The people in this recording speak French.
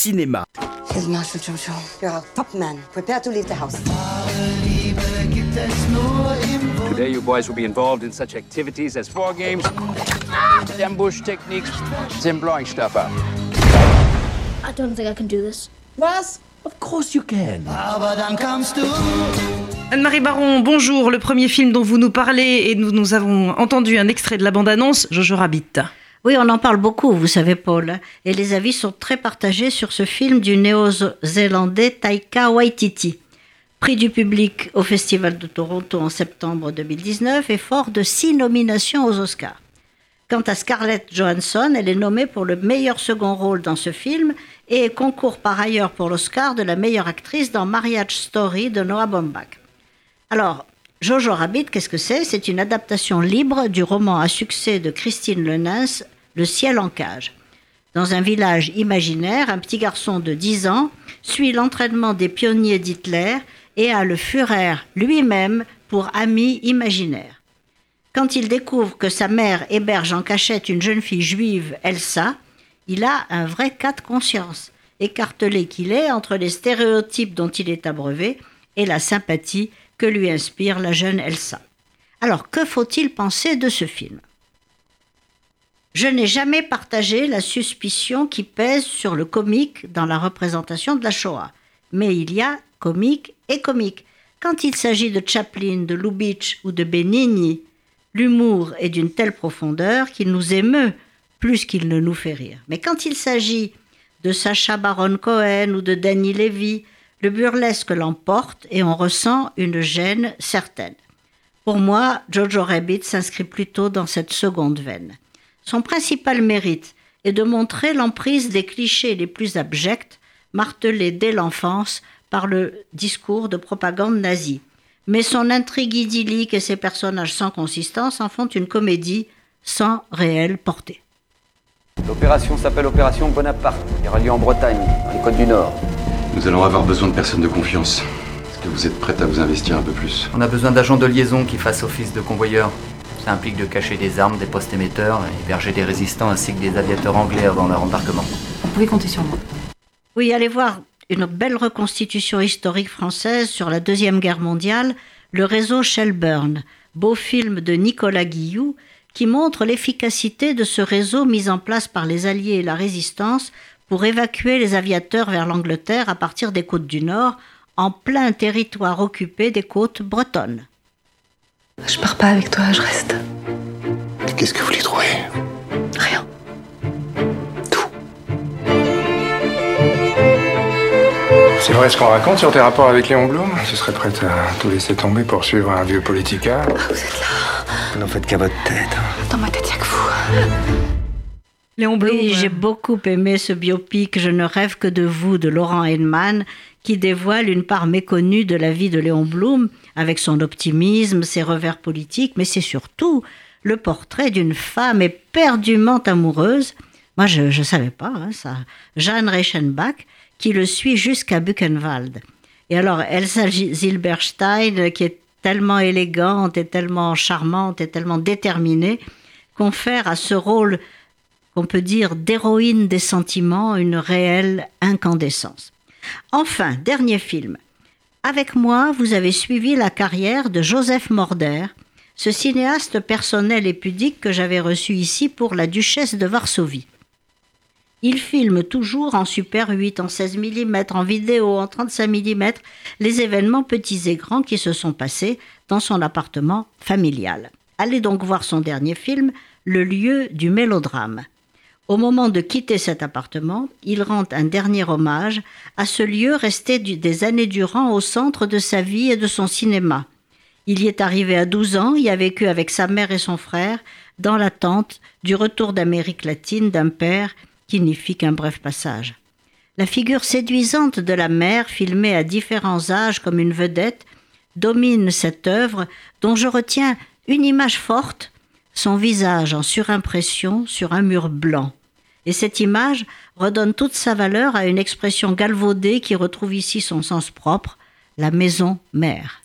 cinéma. Here's Marshal Jojo. You're our top man. Prepare to leave the house. Today, you boys will be involved in such activities as war games, ambush techniques, and blowing stuff up. I don't think I can do this. Was? Of course you can. Anne-Marie Baron, bonjour. Le premier film dont vous nous parlez et nous, nous avons entendu un extrait de la bande-annonce, Jojo Rabbit. Oui, on en parle beaucoup, vous savez, Paul. Et les avis sont très partagés sur ce film du néo-zélandais Taika Waititi. Prix du public au Festival de Toronto en septembre 2019 et fort de six nominations aux Oscars. Quant à Scarlett Johansson, elle est nommée pour le meilleur second rôle dans ce film et concourt par ailleurs pour l'Oscar de la meilleure actrice dans Marriage Story de Noah Baumbach. Alors, Jojo Rabbit, qu'est-ce que c'est? C'est une adaptation libre du roman à succès de Christine Lenins, Le ciel en cage. Dans un village imaginaire, un petit garçon de 10 ans suit l'entraînement des pionniers d'Hitler et a le Führer lui-même pour ami imaginaire. Quand il découvre que sa mère héberge en cachette une jeune fille juive, Elsa, il a un vrai cas de conscience, écartelé qu'il est entre les stéréotypes dont il est abreuvé et la sympathie que lui inspire la jeune Elsa. Alors, que faut-il penser de ce film? Je n'ai jamais partagé la suspicion qui pèse sur le comique dans la représentation de la Shoah. Mais il y a comique et comique. Quand il s'agit de Chaplin, de Lubitsch ou de Benigni, l'humour est d'une telle profondeur qu'il nous émeut plus qu'il ne nous fait rire. Mais quand il s'agit de Sacha Baron Cohen ou de Danny Levy, le burlesque l'emporte et on ressent une gêne certaine. Pour moi, Jojo Rabbit s'inscrit plutôt dans cette seconde veine. Son principal mérite est de montrer l'emprise des clichés les plus abjects, martelés dès l'enfance par le discours de propagande nazie. Mais son intrigue idyllique et ses personnages sans consistance en font une comédie sans réelle portée. L'opération s'appelle Opération Bonaparte. Elle aura lieu en Bretagne, dans les côtes du Nord. Nous allons avoir besoin de personnes de confiance. Est-ce que vous êtes prête à vous investir un peu plus? On a besoin d'agents de liaison qui fassent office de convoyeurs. Ça implique de cacher des armes, des postes émetteurs, héberger des résistants ainsi que des aviateurs anglais avant leur embarquement. Vous pouvez compter sur moi. Oui, allez voir une belle reconstitution historique française sur la Deuxième Guerre mondiale, le réseau Shelburne, beau film de Nicolas Guilloux, qui montre l'efficacité de ce réseau mis en place par les Alliés et la Résistance pour évacuer les aviateurs vers l'Angleterre à partir des côtes du Nord, en plein territoire occupé des côtes bretonnes. Je pars pas avec toi, je reste. Qu'est-ce que vous lui trouvez Rien. C'est vrai ce qu'on raconte sur tes rapports avec Léon Blum Ce serait prête à tout laisser tomber pour suivre un vieux politica Ah, vous êtes là. Vous n'en faites qu'à votre tête. Dans ma tête, y'a que vous. Léon Blum. Oui, euh, j'ai beaucoup aimé ce biopic Je ne rêve que de vous de Laurent Heinemann qui dévoile une part méconnue de la vie de Léon Blum avec son optimisme, ses revers politiques, mais c'est surtout le portrait d'une femme éperdument amoureuse. Moi, je ne savais pas hein, ça. Jeanne Reichenbach qui le suit jusqu'à Buchenwald. Et alors, Elsa Zilberstein, qui est tellement élégante et tellement charmante et tellement déterminée, confère à ce rôle qu'on peut dire d'héroïne des sentiments une réelle incandescence. Enfin, dernier film. Avec moi, vous avez suivi la carrière de Joseph Morder, ce cinéaste personnel et pudique que j'avais reçu ici pour La Duchesse de Varsovie. Il filme toujours en Super 8, en 16 mm, en vidéo, en 35 mm, les événements petits et grands qui se sont passés dans son appartement familial. Allez donc voir son dernier film, Le lieu du mélodrame. Au moment de quitter cet appartement, il rend un dernier hommage à ce lieu resté des années durant au centre de sa vie et de son cinéma. Il y est arrivé à 12 ans, y a vécu avec sa mère et son frère, dans l'attente du retour d'Amérique latine d'un père qui n'y fit qu'un bref passage. La figure séduisante de la mère, filmée à différents âges comme une vedette, domine cette œuvre dont je retiens une image forte, son visage en surimpression sur un mur blanc. Et cette image redonne toute sa valeur à une expression galvaudée qui retrouve ici son sens propre, la maison mère.